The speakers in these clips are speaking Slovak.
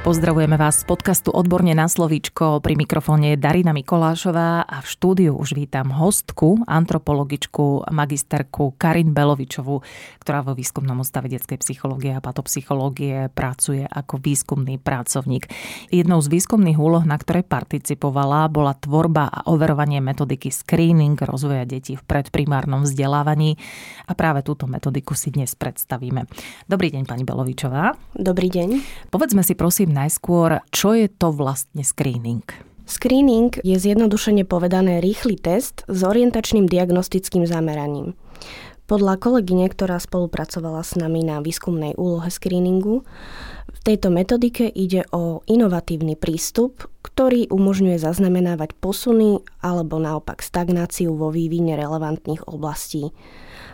Pozdravujeme vás z podcastu Odborne na slovíčko. Pri mikrofóne je Darina Mikolášová a v štúdiu už vítam hostku, antropologičku, magisterku Karin Belovičovú, ktorá vo výskumnom ústave detskej psychológie a patopsychológie pracuje ako výskumný pracovník. Jednou z výskumných úloh, na ktorej participovala, bola tvorba a overovanie metodiky screening rozvoja detí v predprimárnom vzdelávaní a práve túto metodiku si dnes predstavíme. Dobrý deň, pani Belovičová. Dobrý deň. Povedzme si prosím najskôr, čo je to vlastne screening? Screening je zjednodušene povedané rýchly test s orientačným diagnostickým zameraním. Podľa kolegyne, ktorá spolupracovala s nami na výskumnej úlohe screeningu, v tejto metodike ide o inovatívny prístup, ktorý umožňuje zaznamenávať posuny alebo naopak stagnáciu vo vývine relevantných oblastí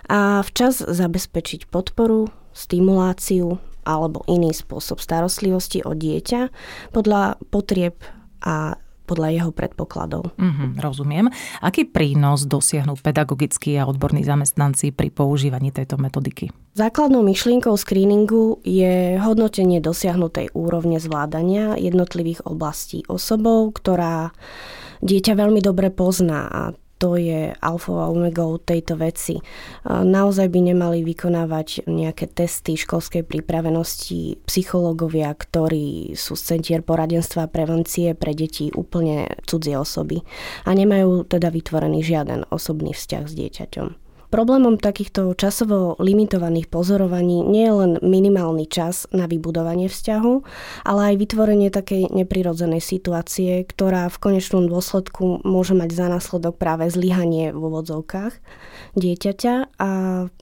a včas zabezpečiť podporu, stimuláciu alebo iný spôsob starostlivosti o dieťa podľa potrieb a podľa jeho predpokladov. Mm-hmm, rozumiem. Aký prínos dosiahnu pedagogickí a odborní zamestnanci pri používaní tejto metodiky? Základnou myšlienkou screeningu je hodnotenie dosiahnutej úrovne zvládania jednotlivých oblastí osobou, ktorá dieťa veľmi dobre pozná a to je alfa a omegou tejto veci. Naozaj by nemali vykonávať nejaké testy školskej pripravenosti psychológovia, ktorí sú z centier poradenstva a prevencie pre deti úplne cudzie osoby a nemajú teda vytvorený žiaden osobný vzťah s dieťaťom. Problémom takýchto časovo limitovaných pozorovaní nie je len minimálny čas na vybudovanie vzťahu, ale aj vytvorenie takej neprirodzenej situácie, ktorá v konečnom dôsledku môže mať za následok práve zlyhanie v úvodzovkách dieťaťa a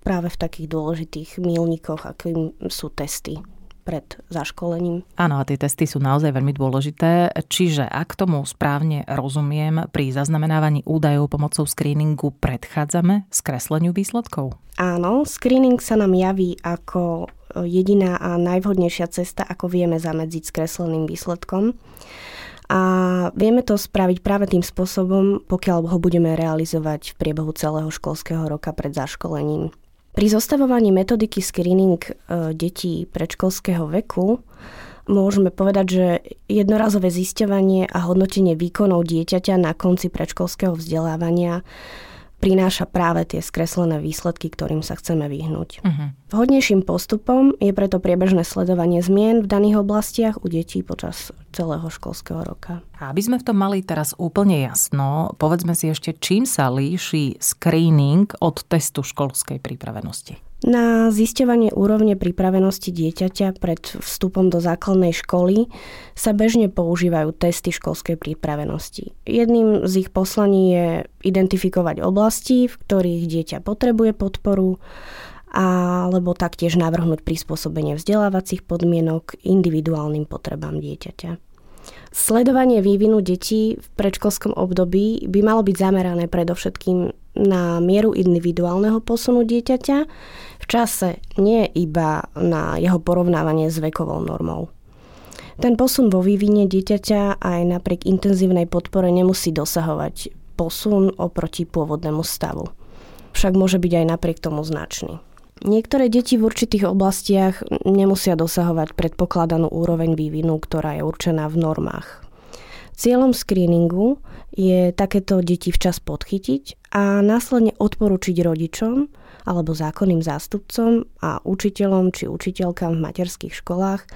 práve v takých dôležitých milníkoch, akým sú testy pred zaškolením. Áno, a tie testy sú naozaj veľmi dôležité. Čiže ak tomu správne rozumiem, pri zaznamenávaní údajov pomocou screeningu predchádzame skresleniu výsledkov? Áno, screening sa nám javí ako jediná a najvhodnejšia cesta, ako vieme zamedziť skresleným výsledkom. A vieme to spraviť práve tým spôsobom, pokiaľ ho budeme realizovať v priebehu celého školského roka pred zaškolením. Pri zostavovaní metodiky screening e, detí predškolského veku môžeme povedať, že jednorazové zisťovanie a hodnotenie výkonov dieťaťa na konci predškolského vzdelávania prináša práve tie skreslené výsledky, ktorým sa chceme vyhnúť. Uh-huh. Vhodnejším postupom je preto priebežné sledovanie zmien v daných oblastiach u detí počas celého školského roka. A aby sme v tom mali teraz úplne jasno, povedzme si ešte, čím sa líši screening od testu školskej pripravenosti. Na zisťovanie úrovne pripravenosti dieťaťa pred vstupom do základnej školy sa bežne používajú testy školskej pripravenosti. Jedným z ich poslaní je identifikovať oblasti, v ktorých dieťa potrebuje podporu, alebo taktiež navrhnúť prispôsobenie vzdelávacích podmienok individuálnym potrebám dieťaťa. Sledovanie vývinu detí v predškolskom období by malo byť zamerané predovšetkým na mieru individuálneho posunu dieťaťa v čase, nie iba na jeho porovnávanie s vekovou normou. Ten posun vo vývine dieťaťa aj napriek intenzívnej podpore nemusí dosahovať posun oproti pôvodnému stavu. Však môže byť aj napriek tomu značný. Niektoré deti v určitých oblastiach nemusia dosahovať predpokladanú úroveň vývinu, ktorá je určená v normách. Cieľom screeningu je takéto deti včas podchytiť a následne odporučiť rodičom alebo zákonným zástupcom a učiteľom či učiteľkám v materských školách,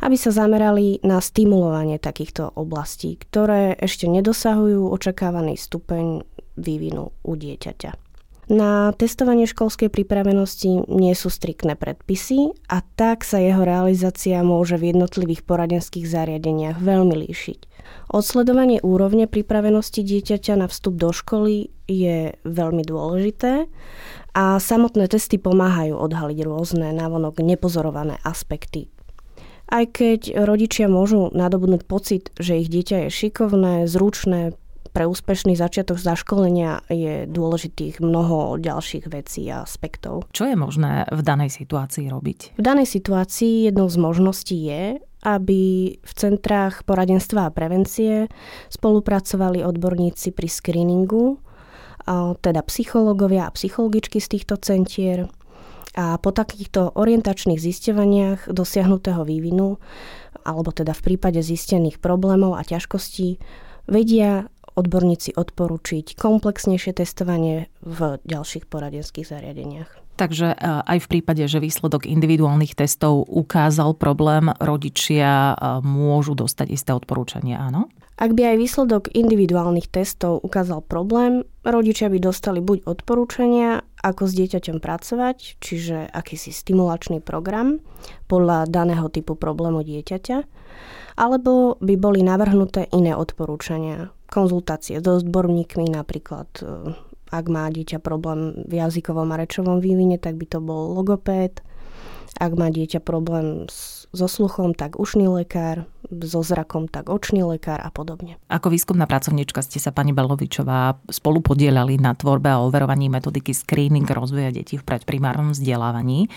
aby sa zamerali na stimulovanie takýchto oblastí, ktoré ešte nedosahujú očakávaný stupeň vývinu u dieťaťa. Na testovanie školskej pripravenosti nie sú striktné predpisy a tak sa jeho realizácia môže v jednotlivých poradenských zariadeniach veľmi líšiť. Odsledovanie úrovne pripravenosti dieťaťa na vstup do školy je veľmi dôležité a samotné testy pomáhajú odhaliť rôzne návonok nepozorované aspekty. Aj keď rodičia môžu nadobudnúť pocit, že ich dieťa je šikovné, zručné, pre úspešný začiatok zaškolenia je dôležitých mnoho ďalších vecí a aspektov. Čo je možné v danej situácii robiť? V danej situácii jednou z možností je, aby v centrách poradenstva a prevencie spolupracovali odborníci pri screeningu, teda psychológovia a psychologičky z týchto centier. A po takýchto orientačných zisťovaniach dosiahnutého vývinu, alebo teda v prípade zistených problémov a ťažkostí, vedia odborníci odporučiť komplexnejšie testovanie v ďalších poradenských zariadeniach. Takže e, aj v prípade, že výsledok individuálnych testov ukázal problém, rodičia e, môžu dostať isté odporúčania, áno? Ak by aj výsledok individuálnych testov ukázal problém, rodičia by dostali buď odporúčania, ako s dieťaťom pracovať, čiže akýsi stimulačný program podľa daného typu problému dieťaťa, alebo by boli navrhnuté iné odporúčania, konzultácie s odborníkmi, napríklad e, ak má dieťa problém v jazykovom a rečovom vývine, tak by to bol logopéd. Ak má dieťa problém so sluchom, tak ušný lekár, so zrakom, tak očný lekár a podobne. Ako výskumná pracovníčka ste sa, pani Belovičová, spolu podielali na tvorbe a overovaní metodiky screening rozvoja detí v predprimárnom vzdelávaní.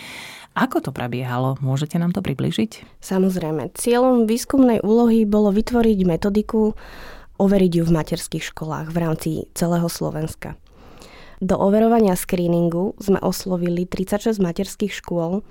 Ako to prebiehalo? Môžete nám to približiť? Samozrejme. Cieľom výskumnej úlohy bolo vytvoriť metodiku, overiť ju v materských školách v rámci celého Slovenska. Do overovania screeningu sme oslovili 36 materských škôl,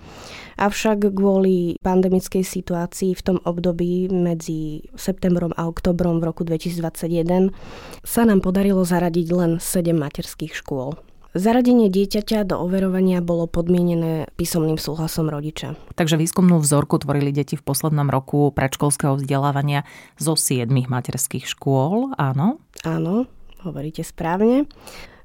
avšak kvôli pandemickej situácii v tom období medzi septembrom a oktobrom v roku 2021 sa nám podarilo zaradiť len 7 materských škôl. Zaradenie dieťaťa do overovania bolo podmienené písomným súhlasom rodiča. Takže výskumnú vzorku tvorili deti v poslednom roku predškolského vzdelávania zo 7 materských škôl, áno? Áno, hovoríte správne.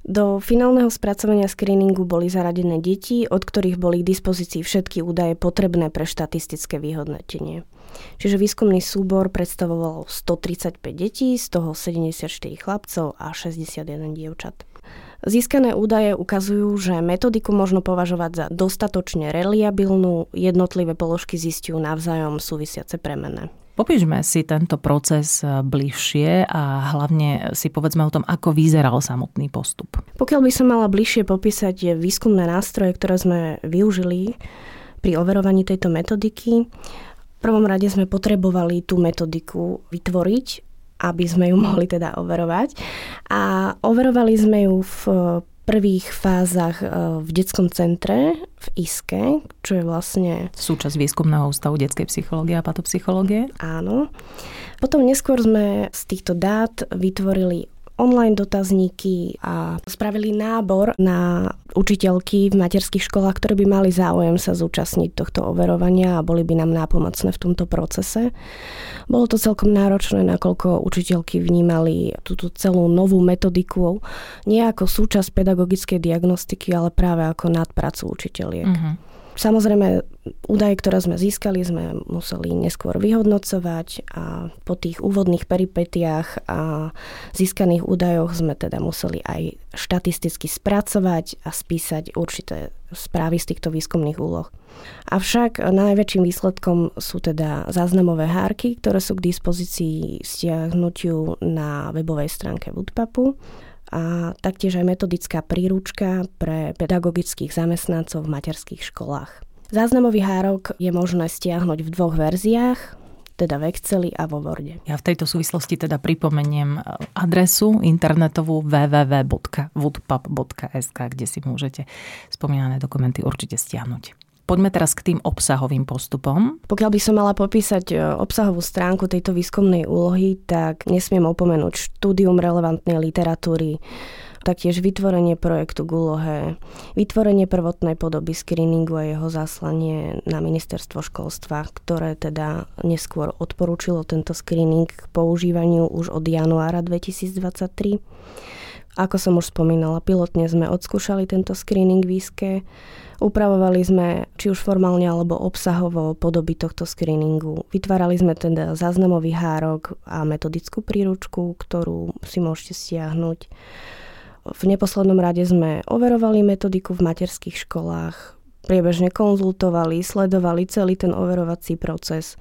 Do finálneho spracovania screeningu boli zaradené deti, od ktorých boli k dispozícii všetky údaje potrebné pre štatistické vyhodnotenie. Čiže výskumný súbor predstavoval 135 detí, z toho 74 chlapcov a 61 dievčat. Získané údaje ukazujú, že metodiku možno považovať za dostatočne reliabilnú, jednotlivé položky zistujú navzájom súvisiace premenné. Popíšme si tento proces eh, bližšie a hlavne si povedzme o tom, ako vyzeral samotný postup. Pokiaľ by som mala bližšie popísať výskumné nástroje, ktoré sme využili pri overovaní tejto metodiky, v prvom rade sme potrebovali tú metodiku vytvoriť, aby sme ju mohli teda overovať. A overovali sme ju v prvých fázach e, v detskom centre v ISKE, čo je vlastne... Súčasť výskumného ústavu detskej psychológie a patopsychológie. Áno. Potom neskôr sme z týchto dát vytvorili online dotazníky a spravili nábor na učiteľky v materských školách, ktoré by mali záujem sa zúčastniť tohto overovania a boli by nám nápomocné v tomto procese. Bolo to celkom náročné, nakoľko učiteľky vnímali túto celú novú metodiku nie ako súčasť pedagogickej diagnostiky, ale práve ako nadpracu učiteľiek. Uh-huh. Samozrejme, údaje, ktoré sme získali, sme museli neskôr vyhodnocovať a po tých úvodných peripetiách a získaných údajoch sme teda museli aj štatisticky spracovať a spísať určité správy z týchto výskumných úloh. Avšak najväčším výsledkom sú teda záznamové hárky, ktoré sú k dispozícii stiahnutiu na webovej stránke Woodpapu a taktiež aj metodická príručka pre pedagogických zamestnancov v materských školách. Záznamový hárok je možné stiahnuť v dvoch verziách, teda v Exceli a vo Worde. Ja v tejto súvislosti teda pripomeniem adresu internetovú www.woodpub.sk, kde si môžete spomínané dokumenty určite stiahnuť. Poďme teraz k tým obsahovým postupom. Pokiaľ by som mala popísať e, obsahovú stránku tejto výskumnej úlohy, tak nesmiem opomenúť štúdium relevantnej literatúry, taktiež vytvorenie projektu k úlohe, vytvorenie prvotnej podoby screeningu a jeho zaslanie na ministerstvo školstva, ktoré teda neskôr odporúčilo tento screening k používaniu už od januára 2023. Ako som už spomínala, pilotne sme odskúšali tento screening výske, Upravovali sme či už formálne alebo obsahovo podoby tohto screeningu. Vytvárali sme teda záznamový hárok a metodickú príručku, ktorú si môžete stiahnuť. V neposlednom rade sme overovali metodiku v materských školách, priebežne konzultovali, sledovali celý ten overovací proces.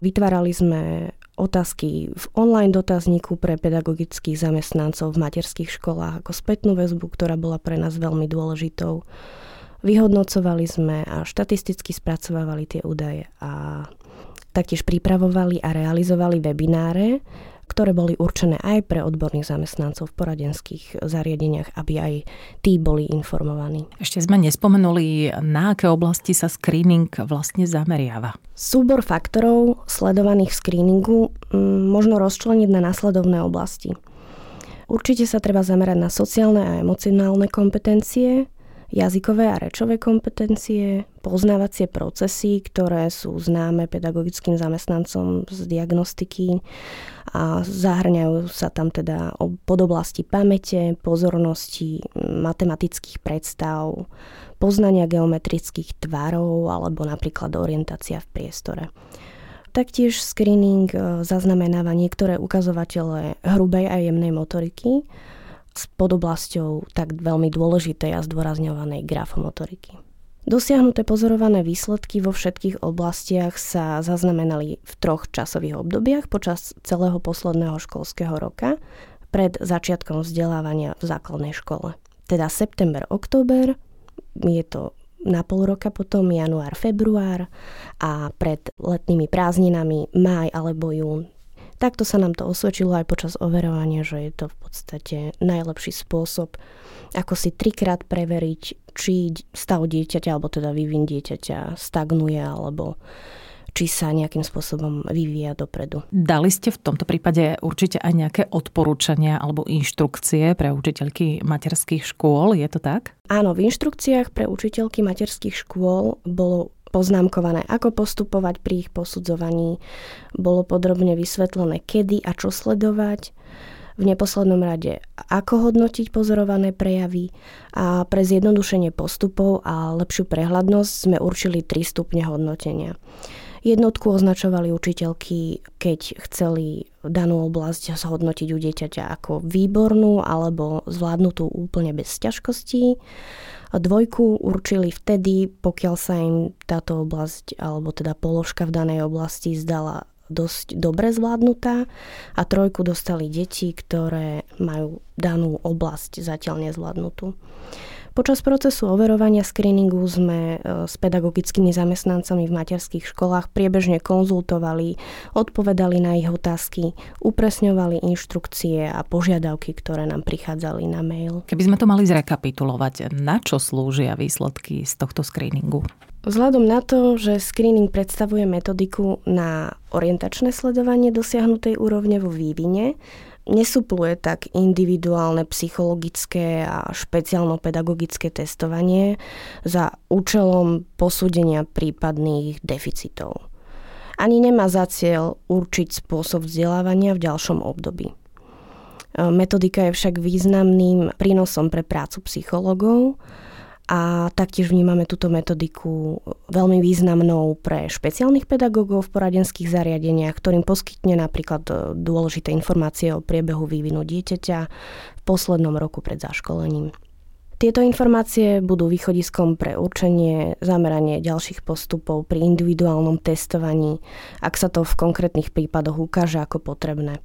Vytvárali sme otázky v online dotazníku pre pedagogických zamestnancov v materských školách ako spätnú väzbu, ktorá bola pre nás veľmi dôležitou. Vyhodnocovali sme a štatisticky spracovávali tie údaje a taktiež pripravovali a realizovali webináre, ktoré boli určené aj pre odborných zamestnancov v poradenských zariadeniach, aby aj tí boli informovaní. Ešte sme nespomenuli, na aké oblasti sa screening vlastne zameriava. Súbor faktorov sledovaných v screeningu možno rozčleniť na následovné oblasti. Určite sa treba zamerať na sociálne a emocionálne kompetencie, jazykové a rečové kompetencie, poznávacie procesy, ktoré sú známe pedagogickým zamestnancom z diagnostiky a zahrňajú sa tam teda podoblasti pamäte, pozornosti, matematických predstav, poznania geometrických tvarov alebo napríklad orientácia v priestore. Taktiež screening e, zaznamenáva niektoré ukazovatele hrubej a jemnej motoriky, s podoblasťou tak veľmi dôležitej a zdôrazňovanej grafomotoriky. Dosiahnuté pozorované výsledky vo všetkých oblastiach sa zaznamenali v troch časových obdobiach počas celého posledného školského roka pred začiatkom vzdelávania v základnej škole. Teda september, október, je to na pol roka potom január, február a pred letnými prázdninami máj alebo jún Takto sa nám to osvedčilo aj počas overovania, že je to v podstate najlepší spôsob, ako si trikrát preveriť, či stav dieťaťa, alebo teda vývin dieťaťa stagnuje, alebo či sa nejakým spôsobom vyvíja dopredu. Dali ste v tomto prípade určite aj nejaké odporúčania alebo inštrukcie pre učiteľky materských škôl, je to tak? Áno, v inštrukciách pre učiteľky materských škôl bolo poznámkované, ako postupovať pri ich posudzovaní. Bolo podrobne vysvetlené, kedy a čo sledovať. V neposlednom rade, ako hodnotiť pozorované prejavy a pre zjednodušenie postupov a lepšiu prehľadnosť sme určili tri stupne hodnotenia. Jednotku označovali učiteľky, keď chceli danú oblasť zhodnotiť u dieťaťa ako výbornú alebo zvládnutú úplne bez ťažkostí. Dvojku určili vtedy, pokiaľ sa im táto oblasť alebo teda položka v danej oblasti zdala dosť dobre zvládnutá a trojku dostali deti, ktoré majú danú oblasť zatiaľ nezvládnutú. Počas procesu overovania screeningu sme e, s pedagogickými zamestnancami v materských školách priebežne konzultovali, odpovedali na ich otázky, upresňovali inštrukcie a požiadavky, ktoré nám prichádzali na mail. Keby sme to mali zrekapitulovať, na čo slúžia výsledky z tohto screeningu? Vzhľadom na to, že screening predstavuje metodiku na orientačné sledovanie dosiahnutej úrovne vo vývine, nesupluje tak individuálne psychologické a špeciálno-pedagogické testovanie za účelom posúdenia prípadných deficitov. Ani nemá za cieľ určiť spôsob vzdelávania v ďalšom období. Metodika je však významným prínosom pre prácu psychologov, a taktiež vnímame túto metodiku veľmi významnou pre špeciálnych pedagógov v poradenských zariadeniach, ktorým poskytne napríklad e, dôležité informácie o priebehu vývinu dieťaťa v poslednom roku pred zaškolením. Tieto informácie budú východiskom pre určenie zameranie ďalších postupov pri individuálnom testovaní, ak sa to v konkrétnych prípadoch ukáže ako potrebné.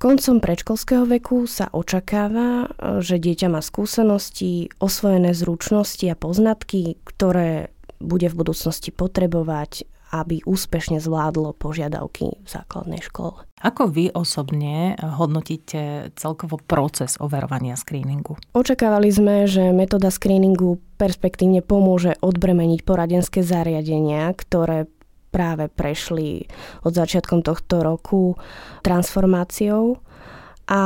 Koncom predškolského veku sa očakáva, že dieťa má skúsenosti, osvojené zručnosti a poznatky, ktoré bude v budúcnosti potrebovať, aby úspešne zvládlo požiadavky v základnej škole. Ako vy osobne hodnotíte celkovo proces overovania screeningu? Očakávali sme, že metóda screeningu perspektívne pomôže odbremeniť poradenské zariadenia, ktoré práve prešli od začiatkom tohto roku transformáciou. A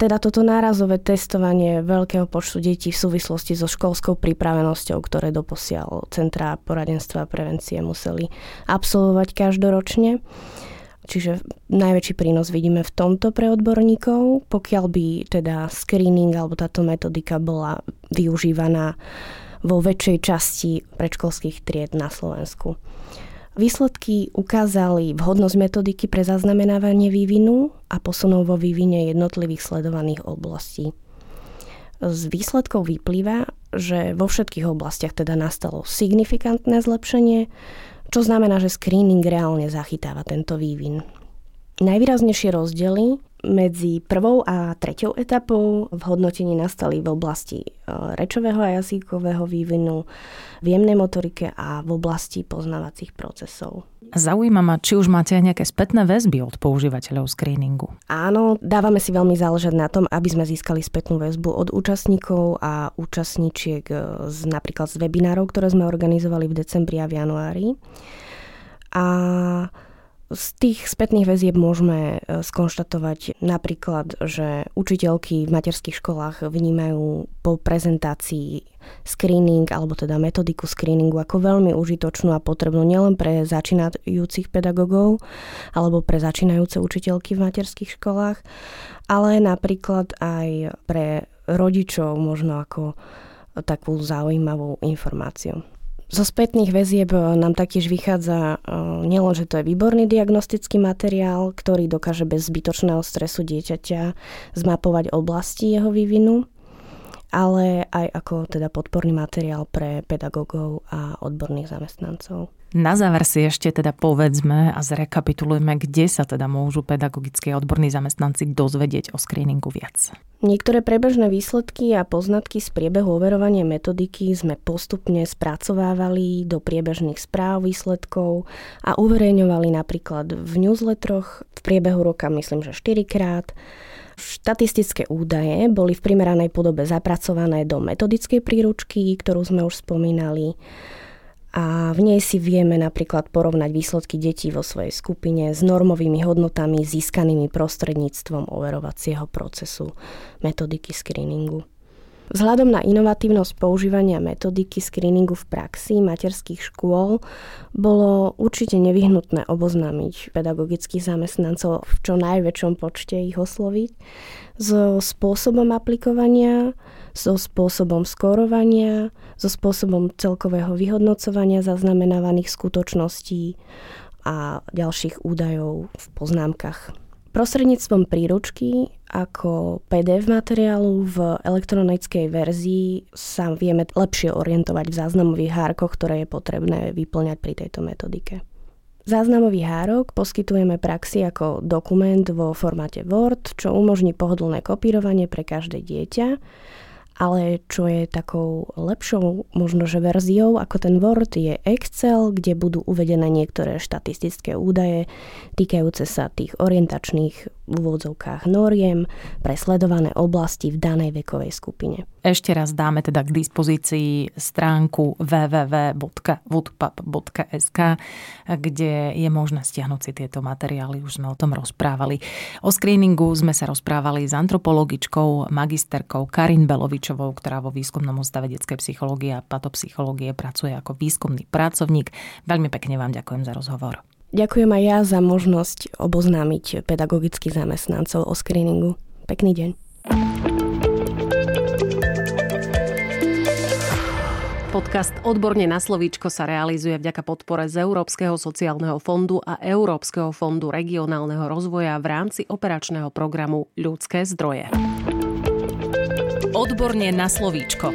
teda toto nárazové testovanie veľkého počtu detí v súvislosti so školskou pripravenosťou, ktoré doposiaľ Centrá poradenstva a prevencie museli absolvovať každoročne. Čiže najväčší prínos vidíme v tomto pre odborníkov, pokiaľ by teda screening alebo táto metodika bola využívaná vo väčšej časti predškolských tried na Slovensku. Výsledky ukázali vhodnosť metodiky pre zaznamenávanie vývinu a posunov vo vývine jednotlivých sledovaných oblastí. Z výsledkov vyplýva, že vo všetkých oblastiach teda nastalo signifikantné zlepšenie, čo znamená, že screening reálne zachytáva tento vývin. Najvýraznejšie rozdiely medzi prvou a treťou etapou v hodnotení nastali v oblasti e, rečového a jazykového vývinu, v jemnej motorike a v oblasti poznávacích procesov. Zaujíma ma, či už máte nejaké spätné väzby od používateľov screeningu. Áno, dávame si veľmi záležať na tom, aby sme získali spätnú väzbu od účastníkov a účastníčiek e, z, napríklad z webinárov, ktoré sme organizovali v decembri a v januári. A z tých spätných väzieb môžeme e, skonštatovať napríklad, že učiteľky v materských školách vnímajú po prezentácii screening alebo teda metodiku screeningu ako veľmi užitočnú a potrebnú nielen pre začínajúcich pedagogov alebo pre začínajúce učiteľky v materských školách, ale napríklad aj pre rodičov možno ako takú zaujímavú informáciu. Zo spätných väzieb e, nám taktiež vychádza e, nielen, že to je výborný diagnostický materiál, ktorý dokáže bez zbytočného stresu dieťaťa zmapovať oblasti jeho vývinu, ale aj ako teda podporný materiál pre pedagógov a odborných zamestnancov. Na záver si ešte teda povedzme a zrekapitulujeme, kde sa teda môžu pedagogické a odborní zamestnanci dozvedieť o screeningu viac. Niektoré prebežné výsledky a poznatky z priebehu overovania metodiky sme postupne spracovávali do priebežných správ výsledkov a uverejňovali napríklad v newsletteroch v priebehu roka myslím, že 4 krát. Štatistické údaje boli v primeranej podobe zapracované do metodickej príručky, ktorú sme už spomínali a v nej si vieme napríklad porovnať výsledky detí vo svojej skupine s normovými hodnotami získanými prostredníctvom overovacieho procesu metodiky screeningu. Vzhľadom na inovatívnosť používania metodiky screeningu v praxi materských škôl bolo určite nevyhnutné oboznámiť pedagogických zamestnancov v čo najväčšom počte ich osloviť so spôsobom aplikovania, so spôsobom skórovania, so spôsobom celkového vyhodnocovania zaznamenávaných skutočností a ďalších údajov v poznámkach. Prostredníctvom príručky ako PDF materiálu v elektronickej verzii sa vieme lepšie orientovať v záznamových hárkoch, ktoré je potrebné vyplňať pri tejto metodike. Záznamový hárok poskytujeme praxi ako dokument vo formáte Word, čo umožní pohodlné kopírovanie pre každé dieťa ale čo je takou lepšou možno, verziou ako ten Word je Excel, kde budú uvedené niektoré štatistické údaje týkajúce sa tých orientačných v úvodzovkách noriem pre sledované oblasti v danej vekovej skupine. Ešte raz dáme teda k dispozícii stránku www.woodpub.sk, kde je možné stiahnuť si tieto materiály, už sme o tom rozprávali. O screeningu sme sa rozprávali s antropologičkou, magisterkou Karin Belovičovou, ktorá vo výskumnom ústave detskej psychológie a patopsychológie pracuje ako výskumný pracovník. Veľmi pekne vám ďakujem za rozhovor. Ďakujem aj ja za možnosť oboznámiť pedagogických zamestnancov o screeningu. Pekný deň. Podcast Odborne na slovíčko sa realizuje vďaka podpore z Európskeho sociálneho fondu a Európskeho fondu regionálneho rozvoja v rámci operačného programu Ľudské zdroje. Odborne na slovíčko.